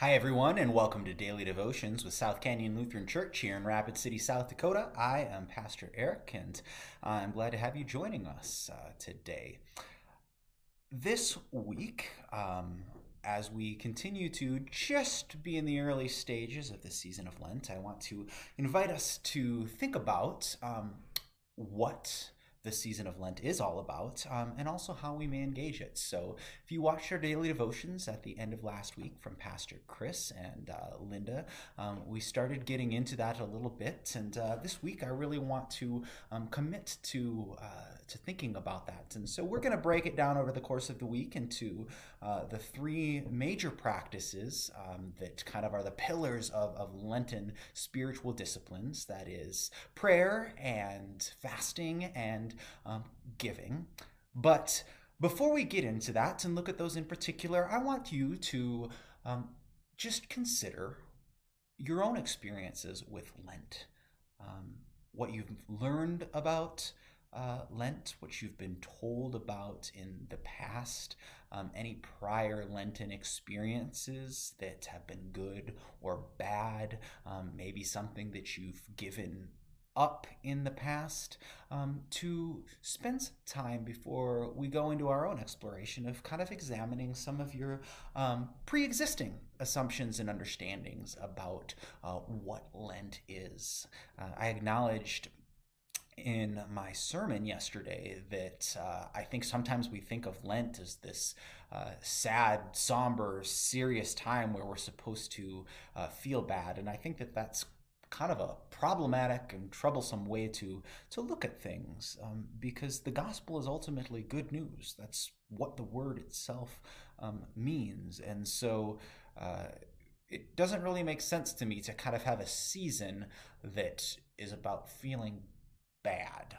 Hi, everyone, and welcome to Daily Devotions with South Canyon Lutheran Church here in Rapid City, South Dakota. I am Pastor Eric, and I'm glad to have you joining us uh, today. This week, um, as we continue to just be in the early stages of the season of Lent, I want to invite us to think about um, what the season of Lent is all about, um, and also how we may engage it. So, if you watched our daily devotions at the end of last week from Pastor Chris and uh, Linda, um, we started getting into that a little bit. And uh, this week, I really want to um, commit to uh, to thinking about that. And so, we're going to break it down over the course of the week into uh, the three major practices um, that kind of are the pillars of, of Lenten spiritual disciplines. That is prayer and fasting and and um, giving. But before we get into that and look at those in particular, I want you to um, just consider your own experiences with Lent, um, what you've learned about uh, Lent, what you've been told about in the past, um, any prior Lenten experiences that have been good or bad, um, maybe something that you've given up in the past um, to spend some time before we go into our own exploration of kind of examining some of your um, pre existing assumptions and understandings about uh, what Lent is. Uh, I acknowledged in my sermon yesterday that uh, I think sometimes we think of Lent as this uh, sad, somber, serious time where we're supposed to uh, feel bad. And I think that that's kind of a problematic and troublesome way to to look at things um, because the gospel is ultimately good news. That's what the word itself um, means. And so uh, it doesn't really make sense to me to kind of have a season that is about feeling bad.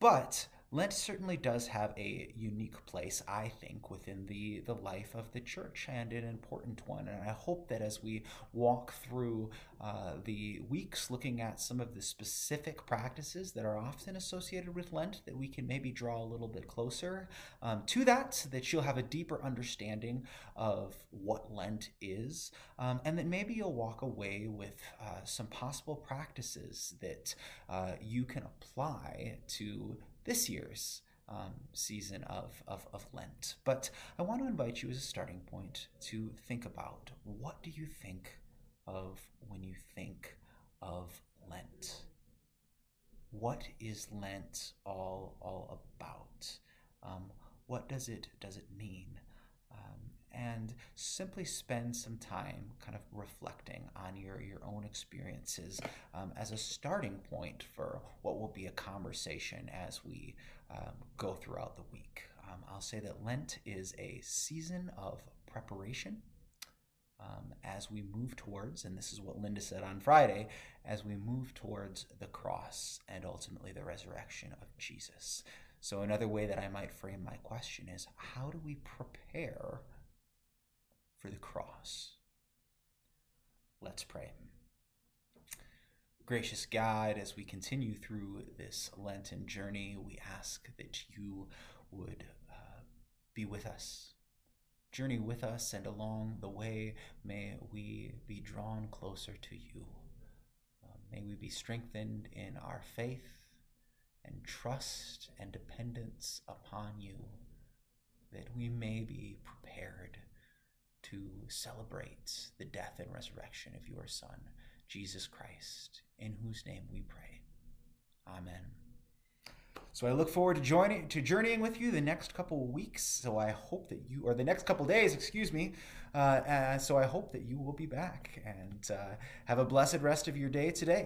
But Lent certainly does have a unique place, I think, within the, the life of the church and an important one. And I hope that as we walk through uh, the weeks looking at some of the specific practices that are often associated with Lent, that we can maybe draw a little bit closer um, to that, so that you'll have a deeper understanding of what Lent is, um, and that maybe you'll walk away with uh, some possible practices that uh, you can apply to this year's um, season of, of, of Lent. But I want to invite you as a starting point to think about what do you think of when you think of Lent? What is Lent all, all about? Um, what does it, does it mean? And simply spend some time kind of reflecting on your, your own experiences um, as a starting point for what will be a conversation as we um, go throughout the week. Um, I'll say that Lent is a season of preparation. Um, as we move towards, and this is what Linda said on Friday, as we move towards the cross and ultimately the resurrection of Jesus. So, another way that I might frame my question is how do we prepare for the cross. Let's pray. Gracious God, as we continue through this Lenten journey, we ask that you would uh, be with us. Journey with us, and along the way, may we be drawn closer to you. Uh, may we be strengthened in our faith and trust and dependence upon you, that we may be prepared to celebrate the death and resurrection of your Son, Jesus Christ, in whose name we pray. Amen. So I look forward to joining to journeying with you the next couple of weeks. So I hope that you, or the next couple days, excuse me. Uh, uh, so I hope that you will be back and uh, have a blessed rest of your day today.